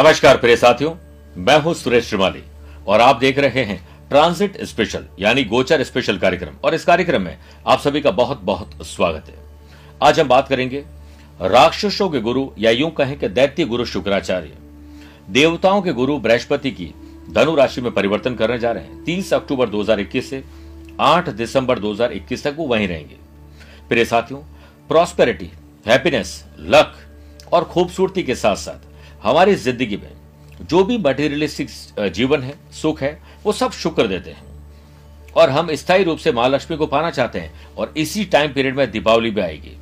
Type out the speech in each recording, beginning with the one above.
नमस्कार प्रिय साथियों, मैं हूँ सुरेश श्रीमाली और आप देख रहे हैं ट्रांसिट स्पेशल, यानी गोचर स्पेशल कार्यक्रम। और इस कार्यक्रम में आप सभी का बहुत बहुत स्वागत है। आज हम बात करेंगे, राक्षसों के गुरु या यूँ कहें कि दैत्य गुरु शुक्राचार्य। देवताओं के गुरु बृहस्पति की धनु राशि में परिवर्तन करने जा रहे हैं। 30 अक्टूबर 2021 से 8 दिसंबर 2021 तक वो वहीं रहेंगे। प्रिय साथियों प्रॉस्पेरिटी हैप्पीनेस लक और खूबसूरती के साथ साथ हमारी ज़िंदगी में जो भी मटेरियलिस्टिक जीवन है, सुख है, वो सब शुक्र देते हैं। और हम स्थायी रूप से महालक्ष्मी को पाना चाहते हैं और इसी टाइम पीरियड में दीपावली भी आएगी।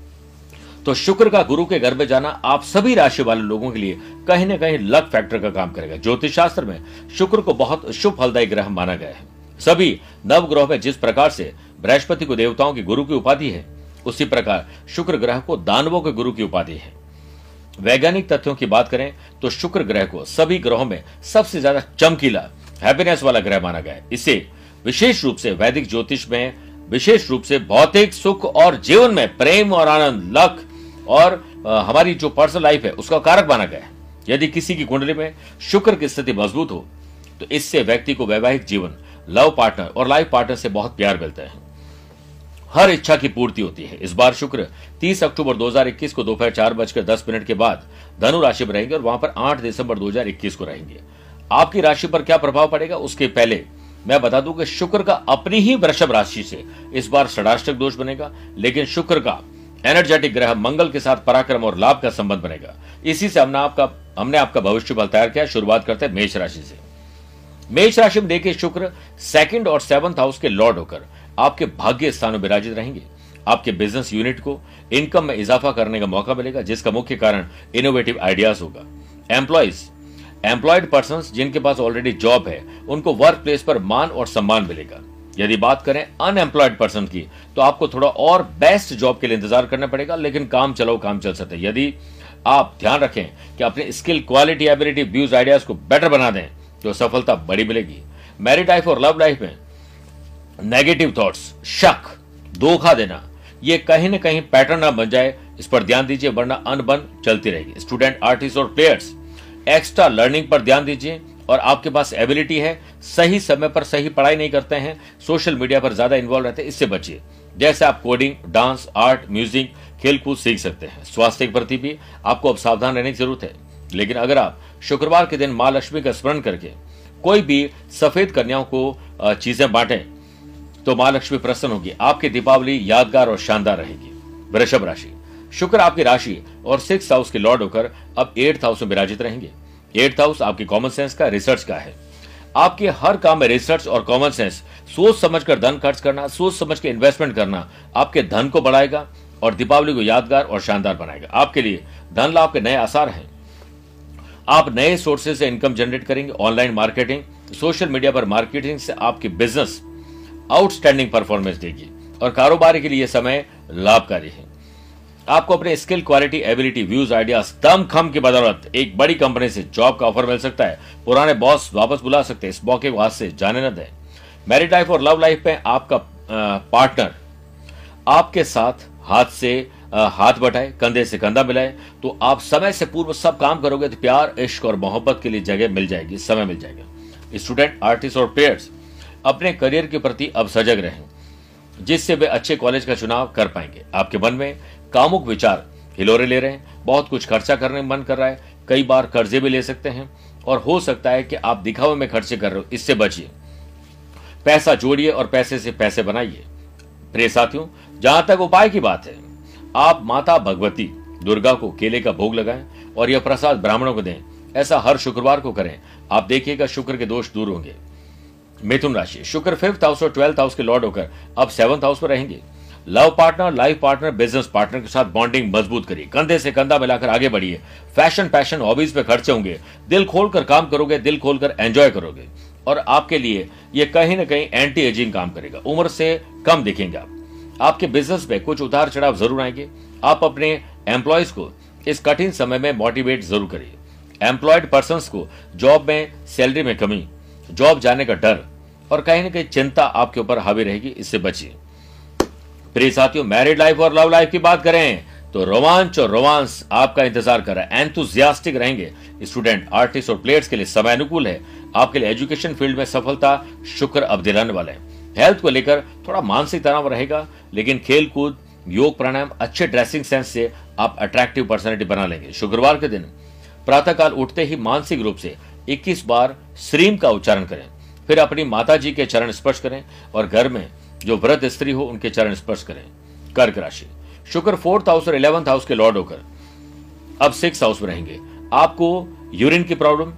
तो शुक्र का गुरु के घर में जाना आप सभी राशि वाले लोगों के लिए कहीं ना कहीं लक फैक्टर का काम करेगा। ज्योतिष शास्त्र में शुक्र को बहुत शुभ फलदायी ग्रह माना गया है। सभी नव ग्रह में जिस प्रकार से बृहस्पति को देवताओं की गुरु की उपाधि है, उसी प्रकार शुक्र ग्रह को दानवों के गुरु की उपाधि है। वैज्ञानिक तथ्यों की बात करें तो शुक्र ग्रह को सभी ग्रहों में सबसे ज़्यादा चमकीला हैप्पीनेस वाला ग्रह माना गया है। इसे विशेष रूप से वैदिक ज्योतिष में, विशेष रूप से भौतिक, सुख और जीवन में प्रेम और आनंद, लक और हमारी जो पर्सनल लाइफ है, उसका कारक माना गया है। यदि किसी की कुंडली में शुक्र की स्थिति मज़बूत हो तो इससे व्यक्ति को वैवाहिक जीवन लव पार्टनर और लाइफ पार्टनर से बहुत प्यार मिलता है। हर इच्छा की पूर्ति होती है। इस बार शुक्र 30 अक्टूबर 2021 को दोपहर चार बजकर दस मिनट के बाद धनु राशि में रहेंगे और वहाँ पर 8 दिसंबर 2021 को रहेंगे। आपकी राशि पर क्या प्रभाव पड़ेगा, उसके पहले मैं बता दूँ कि शुक्र का अपनी ही वृषभ राशि से इस बार षडाष्टक दोष बनेगा, लेकिन शुक्र का एनर्जेटिक ग्रह मंगल के साथ पराक्रम और लाभ का संबंध बनेगा। इसी से हमने आपका हमने आपका भविष्य बल तैयार किया, शुरुआत करते हैं मेष राशि से। मेष राशि में देखिए शुक्र सेकंड और सेवंथ हाउस के लॉर्ड होकर। आपके भाग्य स्थानों विराजित रहेंगे। आपके बिज़नेस यूनिट को इनकम में इजाफा करने का मौका मिलेगा, जिसका मुख्य कारण इनोवेटिव आइडियाज़ होगा। एम्प्लॉयज़ एम्प्लॉयड पर्सन जिनके पास ऑलरेडी जॉब है, उनको वर्क प्लेस पर मान और सम्मान मिलेगा। यदि बात करें अनएम्प्लॉयड पर्सन की तो आपको थोड़ा और बेस्ट जॉब के लिए इंतज़ार करना पड़ेगा, लेकिन काम चलो काम चल सकते यदि आप ध्यान रखें कि अपने skill quality ability views ideas को बेटर बना दें तो सफलता बड़ी मिलेगी। मैरिड लाइफ और लव लाइफ में नेगेटिव थॉट्स शक धोखा देना। ये कहीं ना कहीं पैटर्न ना बन जाए। इस पर ध्यान दीजिए, वरना अनबन चलती रहेगी। स्टूडेंट आर्टिस्ट और प्लेयर्स एक्स्ट्रा लर्निंग पर ध्यान दीजिए। और आपके पास एबिलिटी है, सही समय पर सही पढ़ाई नहीं करते हैं सोशल मीडिया पर ज़्यादा इन्वॉल्व रहते हैं, इससे बचिए। जैसे आप कोडिंग डांस आर्ट म्यूज़िक खेलकूद सीख सकते हैं। स्वास्थ्य के प्रति भी आपको अब सावधान रहने की ज़रूरत है। लेकिन अगर आप शुक्रवार के दिन माँ लक्ष्मी का स्मरण करके कोई भी सफ़ेद कन्याओं को चीज़ें बांटें तो माँ लक्ष्मी प्रसन्न होगी। आपकी दीपावली यादगार और शानदार रहेगी। वृषभ राशि। शुक्र आपकी राशि और सिक्स हाउस के लॉर्ड होकर अब एट्थ हाउस में विराजित रहेंगे। एट्थ हाउस आपकी कॉमन सेंस का रिसर्च का है। आपके हर काम में रिसर्च और कॉमन सेंस सोच समझ कर धन खर्च करना, सोच समझ के इन्वेस्टमेंट करना आपके धन को बढ़ाएगा और दीपावली को यादगार और शानदार बनाएगा। आपके लिए धन लाभ के नए आसार हैं। आप नए सोर्सेज से इनकम जनरेट करेंगे ऑनलाइन मार्केटिंग सोशल मीडिया पर मार्केटिंग से आपकी बिज़नेस आउटस्टैंडिंग परफॉर्मेंस देगी और कारोबार के लिए समय लाभकारी है। आपको अपने skill, quality, ability, views, ideas दम खम की बदौलत एक बड़ी कंपनी से जॉब का ऑफ़र मिल सकता है। पुराने बॉस वापस बुला सकते हैं। इस मौके को हाथ से जाने न दें। मैरिड लाइफ और लव लाइफ में आपका पार्टनर आपके साथ हाथ से हाथ बटाए, कंधे से कंधा मिलाए तो आप समय से पूर्व सब काम करोगे तो प्यार, इश्क और मोहब्बत के लिए जगह मिल जाएगी, समय मिल जाएगा। स्टूडेंट, आर्टिस्ट और प्लेयर्स अपने करियर के प्रति अब सजग रहें, जिससे वे अच्छे कॉलेज का चुनाव कर पाएँगे। आपके मन में कामुक विचार हिलोरे ले रहे हैं, बहुत कुछ खर्चा करने मन कर रहा है, कई बार कर्जे भी ले सकते हैं, और हो सकता है कि आप दिखावे में खर्चे कर रहे हो, इससे बचिए। पैसा जोड़िए और पैसे से पैसे बनाइए। प्रिय साथियों, जहाँ तक उपाय की बात है, आप माता भगवती, दुर्गा को केले का भोग लगाएँ और यह प्रसाद ब्राह्मणों को दें। ऐसा हर शुक्रवार को करें। आप देखिएगा शुक्र के दोष दूर होंगे। मिथुन राशि, शुक्र फिफ्थ हाउस और ट्वेल्थ हाउस के लॉर्ड होकर अब सेवंथ हाउस में रहेंगे। Love partner life partner business partner के साथ बॉन्डिंग मज़बूत करिए। कंधे से कंधा मिलाकर आगे बढ़िए। फ़ैशन पैशन हॉबीज पे खर्चे होंगे। दिल खोलकर काम करोगे, दिल खोलकर एंजॉय करोगे। और आपके लिए ये कहीं ना कहीं एंटी एजिंग काम करेगा। उम्र से कम दिखेंगे आप। आपके बिज़नेस में कुछ उतार चढ़ाव ज़रूर आएँगे। आप अपने एम्प्लॉयज़ को इस कठिन समय में मोटिवेट ज़रूर करिए। एम्प्लॉयड पर्सन को जॉब में सैलरी में कमी जॉब जाने का डर और कहीं ना कहीं चिंता आपके ऊपर हावी रहेगी, इससे बचिए। प्रिय साथियों मैरिड लाइफ और लव लाइफ की बात करें तो रोमांच और रोमांस आपका इंतज़ार कर रहा है। एंथुजियास्टिक रहेंगे। स्टूडेंट आर्टिस्ट और प्लेयर्स के लिए समय अनुकूल है। आपके लिए एजुकेशन फ़ील्ड में सफलता, शुक्र अब दिलाने वाले हैं। हेल्थ को लेकर थोड़ा मानसिक तनाव रहेगा, लेकिन खेल कूद योग प्राणायाम, अच्छे ड्रेसिंग सेंस से आप अट्रैक्टिव पर्सनैलिटी बना लेंगे। शुक्रवार के दिन, प्रातःकाल उठते ही मानसिक रूप से 21 बार श्रीम का उच्चारण करें। फिर अपनी माता जी के चरण स्पर्श करें और घर में जो व्रत स्त्री हो उनके चरण स्पर्श करें। कर्क राशि। शुक्र फोर्थ हाउस और इलेवंथ हाउस के लॉर्ड होकर अब सिक्स हाउस में रहेंगे। आपको यूरिन की प्रॉब्लम,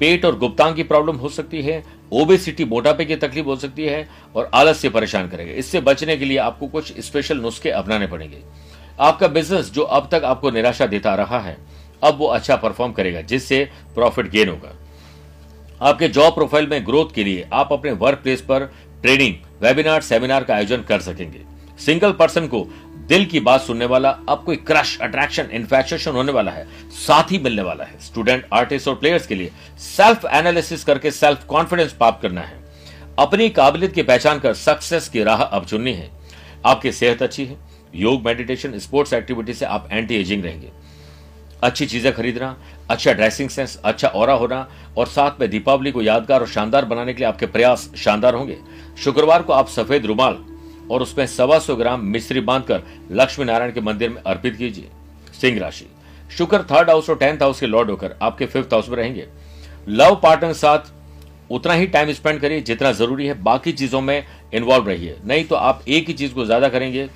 पेट और गुप्तांग की प्रॉब्लम हो सकती है, ओबेसिटी मोटापे की तकलीफ़ हो सकती है और आलस से परेशान करेगा। इससे बचने के लिए आपको कुछ स्पेशल नुस्खे अपनाने पड़ेंगे। आपका बिज़नेस जो अब तक आपको निराशा देता रहा है, अब वो अच्छा परफॉर्म करेगा, जिससे प्रॉफिट गेन होगा। आपके जॉब प्रोफ़ाइल में ग्रोथ के लिए आप अपने वर्क प्लेस पर ट्रेनिंग वेबिनार सेमिनार का आयोजन कर सकेंगे। सिंगल पर्सन को दिल की बात सुनने वाला, अब कोई क्रश अट्रैक्शन इन्फेक्शन होने वाला है, साथी मिलने वाला है। स्टूडेंट आर्टिस्ट और प्लेयर्स के लिए सेल्फ एनालिसिस करके सेल्फ कॉन्फिडेंस प्राप्त करना है। अपनी काबिलियत की पहचान कर सक्सेस की राह अब चुननी है। आपकी सेहत अच्छी है। योग मेडिटेशन स्पोर्ट्स एक्टिविटी से आप एंटी एजिंग रहेंगे। अच्छी चीज़ें खरीदना अच्छा ड्रेसिंग सेंस अच्छा और होना और साथ में दीपावली को यादगार और शानदार बनाने के लिए आपके प्रयास शानदार होंगे। शुक्रवार को आप सफ़ेद रुमाल और उसमें सवा सौ ग्राम मिश्री बांधकर लक्ष्मी नारायण के मंदिर में अर्पित कीजिए। सिंह राशि। शुक्र थर्ड हाउस और टेंथ हाउस के लॉर्ड होकर आपके फिफ्थ हाउस में रहेंगे। लव पार्टनर साथ उतना ही टाइम स्पेंड करिए जितना ज़रूरी है। बाकी चीज़ों में इन्वॉल्व रहिए। नहीं तो आप एक ही चीज़ को ज़्यादा करेंगे,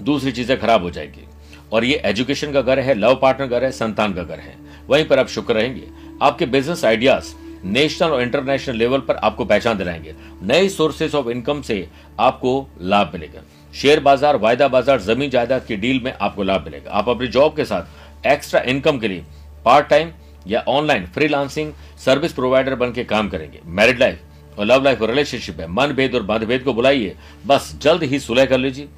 दूसरी चीज़ें खराब हो जाएगी। और ये एजुकेशन का घर है, लव पार्टनर घर है, संतान का घर है। वहीं पर आप शुक्र रहेंगे, आपके बिज़नेस आइडियाज़ नेशनल और इंटरनेशनल लेवल पर आपको पहचान दिलाएँगे। नए सोर्सेस ऑफ़ इनकम से आपको लाभ मिलेगा। शेयर बाज़ार, वायदा बाज़ार, ज़मीन जायदाद की डील में आपको लाभ मिलेगा। आप अपनी जॉब के साथ एक्स्ट्रा इनकम के लिए पार्ट टाइम या ऑनलाइन फ्रीलांसिंग सर्विस प्रोवाइडर बन के काम करेंगे। मैरिड लाइफ और लव लाइफ और रिलेशनशिप है। मन भेद और मतभेद को बुलाइए बस जल्द ही सुलह कर लीजिए।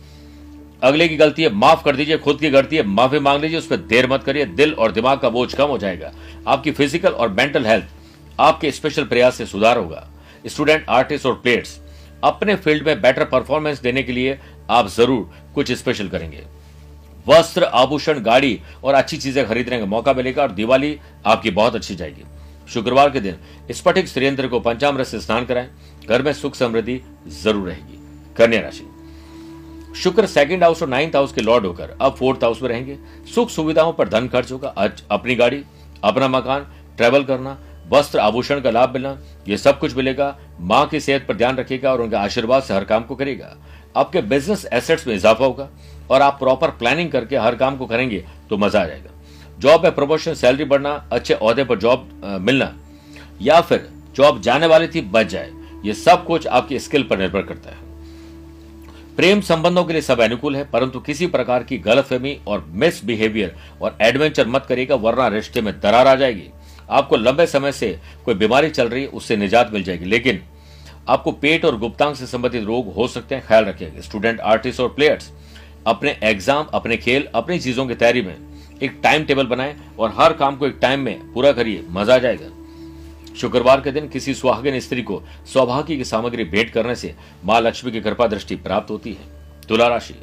अगले की गलती है, माफ़ कर दीजिए, खुद की गलती है, माफ़ी मांग लीजिए, उस पर देर मत करिए, दिल और दिमाग का बोझ कम हो जाएगा। आपकी फ़िज़िकल और मेंटल हेल्थ आपके स्पेशल प्रयास से सुधार होगा। स्टूडेंट आर्टिस्ट और प्लेयर्स अपने फ़ील्ड में बेटर परफॉर्मेंस देने के लिए आप ज़रूर कुछ स्पेशल करेंगे। वस्त्र, आभूषण, गाड़ी और अच्छी चीज़ें खरीदने का मौका मिलेगा और दिवाली आपकी बहुत अच्छी जाएगी। शुक्रवार के दिन स्फटिक श्रेयंत्र को पंचामृत से स्नान कराएँ। घर में सुख समृद्धि ज़रूर रहेगी। कन्या राशि। शुक्र सेकंड हाउस और नाइन्थ हाउस के लॉर्ड होकर अब फोर्थ हाउस में रहेंगे। सुख सुविधाओं पर धन खर्च होगा। अपनी गाड़ी, अपना मकान ट्रेवल करना, वस्त्र आभूषण का लाभ मिलना, ये सब कुछ मिलेगा। माँ की सेहत पर ध्यान रखेगा और उनके आशीर्वाद से हर काम को करेगा आपके बिज़नेस एसेट्स में इजाफा होगा और आप प्रॉपर प्लानिंग करके हर काम को करेंगे तो मज़ा आ जाएगा। जॉब में प्रमोशन सैलरी बढ़ना, अच्छे अहदे पर जॉब मिलना या फिर जॉब जाने वाली थी बच जाए। ये सब कुछ आपकी स्किल पर निर्भर करता है। प्रेम संबंधों के लिए सब अनुकूल है, परंतु किसी प्रकार की गलतफहमी और मिस बिहेवियर और एडवेंचर मत करिएगा, वरना रिश्ते में दरार आ जाएगी। आपको लंबे समय से कोई बीमारी चल रही है, उससे निजात मिल जाएगी। लेकिन आपको पेट और गुप्तांग से संबंधित रोग हो सकते हैं, ख्याल रखिएगा। स्टूडेंट आर्टिस्ट और प्लेयर्स अपने एग्ज़ाम अपने खेल, अपनी चीज़ों की तैयारी में एक टाइम टेबल बनाएँ और हर काम को एक टाइम में पूरा करिए, मज़ा आ जाएगा। शुक्रवार के दिन किसी सुहागिन स्त्री को सौभाग्य की सामग्री भेंट करने से माँ लक्ष्मी की कृपा दृष्टि प्राप्त होती है। तुला राशि।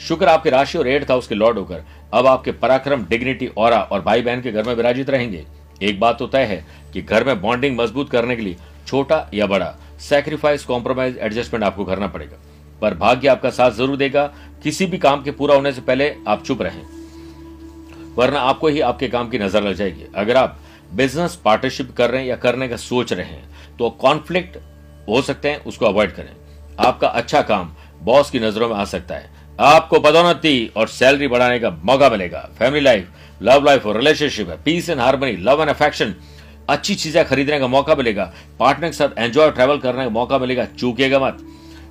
शुक्र आपके राशि और एट हाउस के लॉर्ड होकर अब आपके पराक्रम, डिग्निटी और और भाई बहन के घर में विराजित रहेंगे। एक बात तो तय है कि घर में बॉन्डिंग मज़बूत करने के लिए छोटा या बड़ा सेक्रीफाइस कॉम्प्रोमाइज एडजस्टमेंट आपको करना पड़ेगा। पर भाग्य आपका साथ ज़रूर देगा। किसी भी काम के पूरा होने से पहले आप चुप रहें। वरना आपको ही आपके काम की नज़र लग जाएगी। अगर आप बिज़नेस पार्टनरशिप कर रहे हैं या करने का सोच रहे हैं तो कॉन्फ्लिक्ट हो सकते हैं, उसको अवॉइड करें। आपका अच्छा काम बॉस की नज़रों में आ सकता है। आपको पदोन्नति और सैलरी बढ़ाने का मौका मिलेगा। फैमिली लाइफ लव लाइफ और रिलेशनशिप है। Peace and harmony love and affection अच्छी चीज़ें खरीदने का मौका मिलेगा। पार्टनर के साथ एंजॉय ट्रेवल करने का मौका मिलेगा। चूकेगा मत।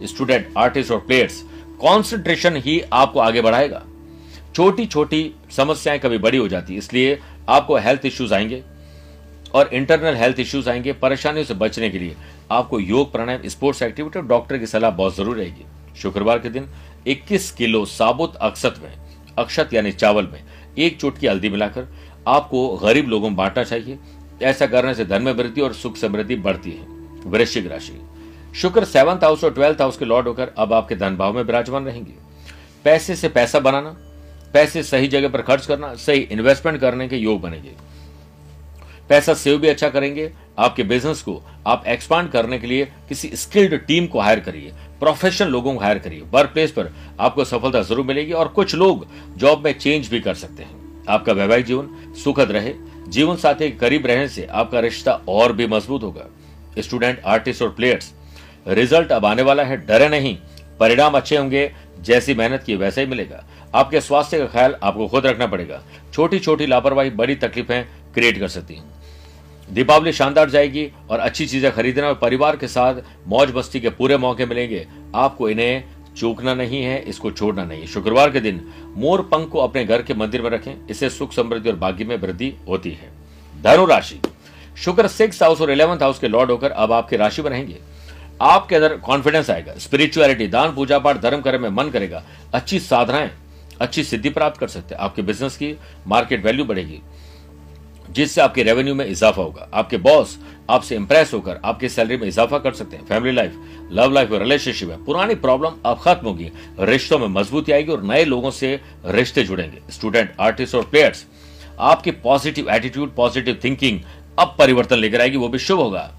स्टूडेंट आर्टिस्ट और प्लेयर्स कॉन्सेंट्रेशन ही आपको आगे बढ़ाएगा। छोटी छोटी समस्याएँ कभी बड़ी हो जाती है, इसलिए आपको हेल्थ इश्यूज़ आएँगे। और इंटरनल हेल्थ इश्यूज़ आएँगे परेशानियों से बचने के लिए। आपको योग, प्राणायाम स्पोर्ट्स एक्टिविटी और डॉक्टर की सलाह बहुत ज़रूर रहेगी। शुक्रवार के दिन 21 किलो साबुत अक्षत में, अक्षत यानी चावल में एक चुटकी हल्दी मिलाकर आपको गरीब लोगों में बांटना चाहिए। ऐसा करने से धन में वृद्धि और सुख समृद्धि बढ़ती है। वृश्चिक राशि। शुक्र सेवंथ हाउस और ट्वेल्थ हाउस के लॉर्ड होकर अब आपके धन भाव में विराजमान रहेंगे। पैसे से पैसा बनाना, पैसे सही जगह पर खर्च करना, सही इन्वेस्टमेंट करने के योग बनेंगे। पैसा सेव भी अच्छा करेंगे, आपके बिज़नेस को आप एक्सपांड करने के लिए किसी स्किल्ड टीम को हायर करिए प्रोफेशनल लोगों को हायर करिए। वर्क प्लेस पर आपको सफलता ज़रूर मिलेगी और कुछ लोग जॉब में चेंज भी कर सकते हैं। आपका वैवाहिक जीवन सुखद रहे, जीवन साथी के करीब रहने से आपका रिश्ता और भी मज़बूत होगा। स्टूडेंट आर्टिस्ट और प्लेयर्स रिज़ल्ट अब आने वाला है, डरे नहीं। परिणाम अच्छे होंगे, जैसी मेहनत की वैसे ही मिलेगा। आपके स्वास्थ्य का ख्याल आपको खुद रखना पड़ेगा। छोटी छोटी लापरवाही बड़ी तकलीफें क्रिएट कर सकती हैं। दीपावली शानदार जाएगी और अच्छी चीज़ें खरीदना और परिवार के साथ मौज मस्ती के पूरे मौके मिलेंगे। आपको इन्हें चूकना नहीं है, इसको छोड़ना नहीं शुक्रवार के दिन मोर पंख को अपने घर के मंदिर में रखें, इससे सुख समृद्धि और भाग्य में वृद्धि होती है। धनु राशि। शुक्र सिक्स हाउस और इलेवंथ हाउस के लॉर्ड होकर अब आपकी राशि में रहेंगे। आपके अंदर कॉन्फिडेंस आएगा स्पिरिचुअलिटी दान, पूजा पाठ, धर्म करने में मन करेगा। अच्छी साधनाएँ, अच्छी सिद्धि प्राप्त कर सकते हैं। आपके बिज़नेस की मार्केट वैल्यू बढ़ेगी। जिससे आपके रेवेन्यू में इजाफा होगा। आपके बॉस आपसे इंप्रेस होकर आपकी सैलरी में इजाफा कर सकते हैं। फैमिली लाइफ लव लाइफ और रिलेशनशिप है। पुरानी प्रॉब्लम अब खत्म होगी। रिश्तों में मजबूती आएगी और नए लोगों से रिश्ते जुड़ेंगे। स्टूडेंट आर्टिस्ट और प्लेयर्स आपकी पॉजिटिव एटीट्यूड पॉजिटिव थिंकिंग अब परिवर्तन लेकर आएगी। वो भी शुभ होगा।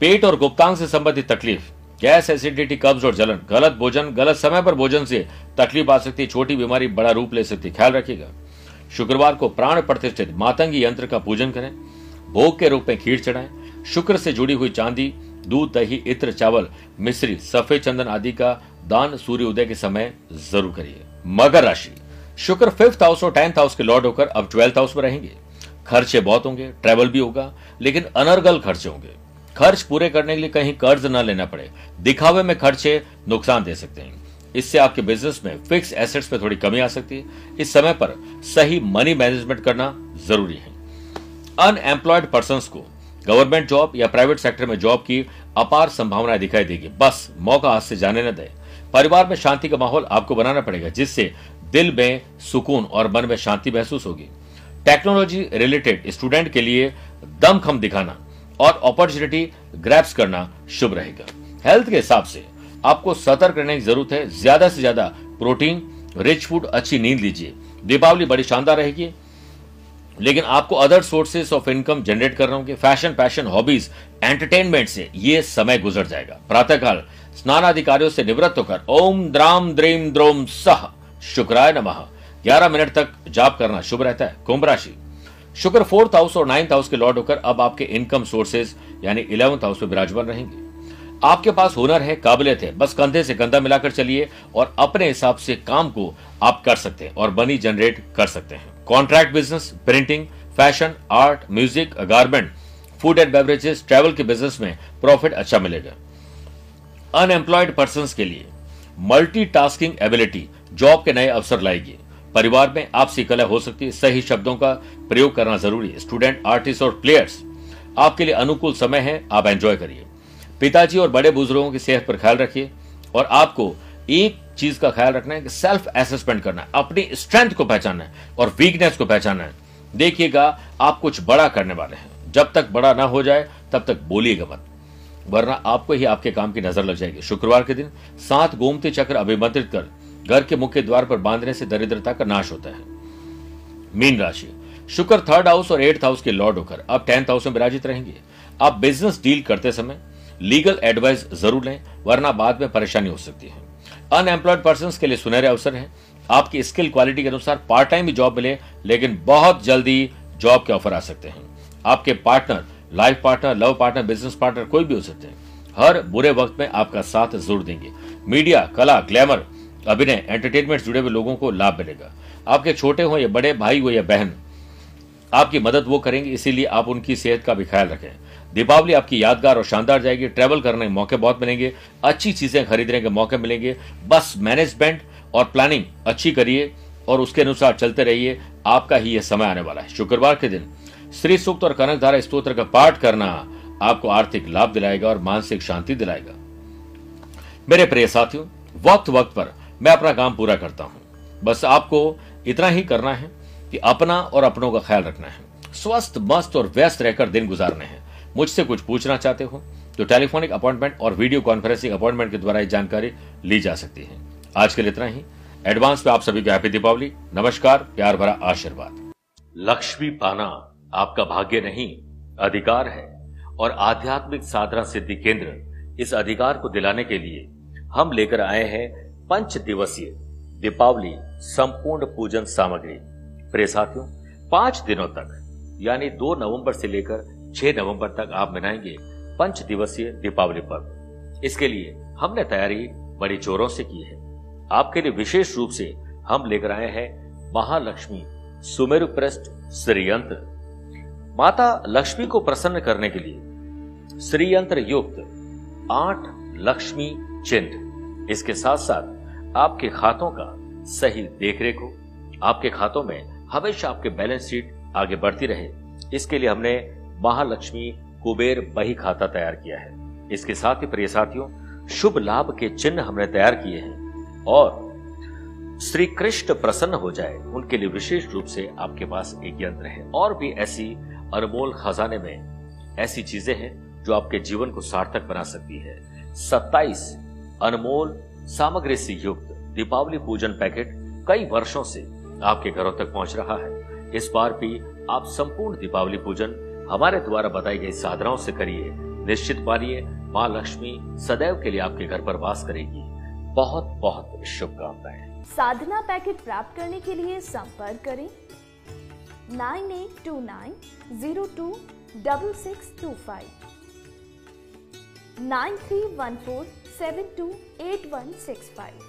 पेट और गुप्तांग से संबंधित तकलीफ़। गैस एसिडिटी कब्ज और जलन। गलत भोजन, गलत समय पर भोजन से तकलीफ़ आ सकती है। छोटी बीमारी बड़ा रूप ले सकती है। ख्याल रखिएगा। शुक्रवार को प्राण प्रतिष्ठित मातंगी यंत्र का पूजन करें, भोग के रूप में खीर चढ़ाएँ, शुक्र से जुड़ी हुई चांदी, दूध, दही, इत्र, चावल, मिश्री, सफ़ेद चंदन आदि का दान सूर्य उदय के समय ज़रूर करिए। मकर राशि। शुक्र फिफ्थ हाउस और टेंथ हाउस के लॉर्ड होकर अब ट्वेल्थ हाउस में रहेंगे। खर्चे बहुत होंगे ट्रेवल भी होगा, लेकिन अनर्गल खर्चे होंगे। खर्च पूरे करने के लिए कहीं कर्ज न लेना पड़े। दिखावे में खर्चे नुकसान दे सकते हैं। इससे आपके बिज़नेस में फिक्स एसेट्स में थोड़ी कमी आ सकती है। इस समय पर सही मनी मैनेजमेंट करना ज़रूरी है। अनएम्प्लॉयड पर्सन को गवर्नमेंट जॉब या प्राइवेट सेक्टर में जॉब की अपार संभावनाएँ दिखाई देगी। बस, मौका हाथ से जाने न दे। परिवार में शांति का माहौल आपको बनाना पड़ेगा, जिससे दिल में सुकून और मन में शांति महसूस होगी। टेक्नोलॉजी रिलेटेड स्टूडेंट के लिए दमखम दिखाना और अपॉर्चुनिटी ग्रैप्स करना शुभ रहेगा। हेल्थ के हिसाब से आपको सतर्क रहने की ज़रूरत है। ज़्यादा से ज़्यादा प्रोटीन रिच फ़ूड अच्छी नींद लीजिए। दीपावली बड़ी शानदार रहेगी। लेकिन आपको other sources of income generate कर रहे होंगे। फ़ैशन पैशन हॉबीज एंटरटेनमेंट से ये समय गुजर जाएगा। प्रातःकाल स्नान अधिकारियों से निवृत्त होकर ओम द्राम द्रीम द्रोम सह शुक्राय नमः। 11 मिनट तक जाप करना शुभ रहता है। कुंभ राशि। शुक्र फोर्थ हाउस और नाइन्थ हाउस के लॉर्ड होकर अब आपके इनकम सोर्सेज यानी इलेवंथ हाउस में विराजमान रहेंगे। आपके पास हुनर है, काबिलियत है, बस कंधे से कंधा मिलाकर चलिए और अपने हिसाब से काम को आप कर सकते हैं और मनी जनरेट कर सकते हैं। Contract business printing fashion art music garment food and beverages travel के बिज़नेस में प्रॉफिट अच्छा मिलेगा। अनएम्प्लॉयड पर्सन के लिए मल्टीटास्किंग एबिलिटी जॉब के नए अवसर लाएगी। परिवार में आपसी कला हो सकती है, सही शब्दों का प्रयोग करना ज़रूरी है। स्टूडेंट आर्टिस्ट और प्लेयर्स आपके लिए अनुकूल समय है, आप एंजॉय करिए। पिताजी और बड़े बुज़ुर्गों की सेहत पर ख्याल रखिए और आपको एक चीज़ का ख्याल रखना है कि सेल्फ असेसमेंट करना है, अपनी स्ट्रेंथ को पहचानना है और वीकनेस को पहचानना है। देखिएगा, आप कुछ बड़ा करने वाले हैं। जब तक बड़ा ना हो जाए, तब तक बोलिएगा मत। वरना आपको ही आपके काम की नज़र लग जाएगी। शुक्रवार के दिन सात गोमती चक्र अभिमंत्रित कर घर के मुख्य द्वार पर बांधने से दरिद्रता का नाश होता है। मीन राशि। शुक्र थर्ड हाउस और एट्थ हाउस के लॉर्ड होकर अब टेंथ हाउस में विराजित रहेंगे। आप बिज़नेस डील करते समय लीगल एडवाइस ज़रूर लें, वरना बाद में परेशानी हो सकती है। अनएम्प्लॉयड पर्सन के लिए सुनहरे अवसर है। आपकी स्किल क्वालिटी के अनुसार पार्ट टाइम भी जॉब मिले, लेकिन बहुत जल्दी जॉब के ऑफ़र आ सकते हैं। आपके partner, life partner, love partner, business partner कोई भी हो सकते हैं। हर बुरे वक्त में आपका साथ ज़रूर देंगे। मीडिया, कला, ग्लैमर, अभिनय, एंटरटेनमेंट जुड़े हुए लोगों को लाभ मिलेगा। आपके छोटे हो या बड़े, भाई हो या बहन, आपकी मदद वो करेंगे, इसीलिए आप उनकी सेहत का भी ख्याल रखें। दीपावली आपकी यादगार और शानदार जाएगी। ट्रैवल करने के मौके बहुत मिलेंगे। अच्छी चीज़ें खरीदने के मौके मिलेंगे। बस मैनेजमेंट और प्लानिंग अच्छी करिए और उसके अनुसार चलते रहिए। आपका ही यह समय आने वाला है। शुक्रवार के दिन श्री सूक्त और कनक धारा स्त्रोत्र का पाठ करना आपको आर्थिक लाभ दिलाएगा और मानसिक शांति दिलाएगा। मेरे प्रिय साथियों वक्त वक्त पर मैं अपना काम पूरा करता हूँ। बस आपको इतना ही करना है कि अपना और अपनों का ख्याल रखना है। स्वस्थ, मस्त और व्यस्त रहकर दिन गुजारने हैं। मुझसे कुछ पूछना चाहते हो तो टेलीफोनिक अपॉइंटमेंट और वीडियो कॉन्फ्रेंसिंग अपॉइंटमेंट के द्वारा जानकारी ली जा सकती है। आज के लिए इतना ही। एडवांस पे आप सभी को हैप्पी दीपावली। नमस्कार, प्यार भरा आशीर्वाद। लक्ष्मी पाना आपका भाग्य नहीं, अधिकार है। और आध्यात्मिक साधना सिद्धि केंद्र इस अधिकार को दिलाने के लिए हम लेकर आए हैं पंच दिवसीय दीपावली संपूर्ण पूजन सामग्री। प्रिय साथियों, पाँच दिनों तक, यानी दो नवंबर से लेकर छह नवंबर तक आप मनाएँगे पंच दिवसीय दीपावली पर्व। इसके लिए हमने तैयारी बड़ी जोरों से की है। आपके लिए विशेष रूप से हम लेकर आए हैं महालक्ष्मी सुमेरु प्रस्ट श्रीयंत्र। माता लक्ष्मी को प्रसन्न करने के लिए श्रीयंत्र युक्त आठ लक्ष्मी चिन्ह। इसके साथ साथ आपके खातों का सही देखरेख हो। आपके खातों में हमेशा आपके बैलेंस शीट आगे बढ़ती रहे। इसके लिए हमने महालक्ष्मी कुबेर बही खाता तैयार किया है। इसके साथ ही प्रिय साथियों, शुभ लाभ के चिन्ह हमने तैयार किए हैं और श्री कृष्ण प्रसन्न हो जाए, उनके लिए विशेष रूप से आपके पास एक यंत्र है। और भी ऐसी अनमोल खजाने में ऐसी चीज़ें हैं जो आपके जीवन को सार्थक बना सकती है। 27 अनमोल सामग्री से युक्त दीपावली पूजन पैकेट कई वर्षों से आपके घरों तक पहुँच रहा है। इस बार भी आप संपूर्ण दीपावली पूजन हमारे द्वारा बताई गई साधनाओं से करिए, निश्चित मानिए, माँ लक्ष्मी सदैव के लिए आपके घर पर वास करेगी। बहुत बहुत शुभकामनाएँ। साधना पैकेट प्राप्त करने के लिए संपर्क करें। Nine eight two nine zero two double six two five. Nine three one four seven two eight one six five.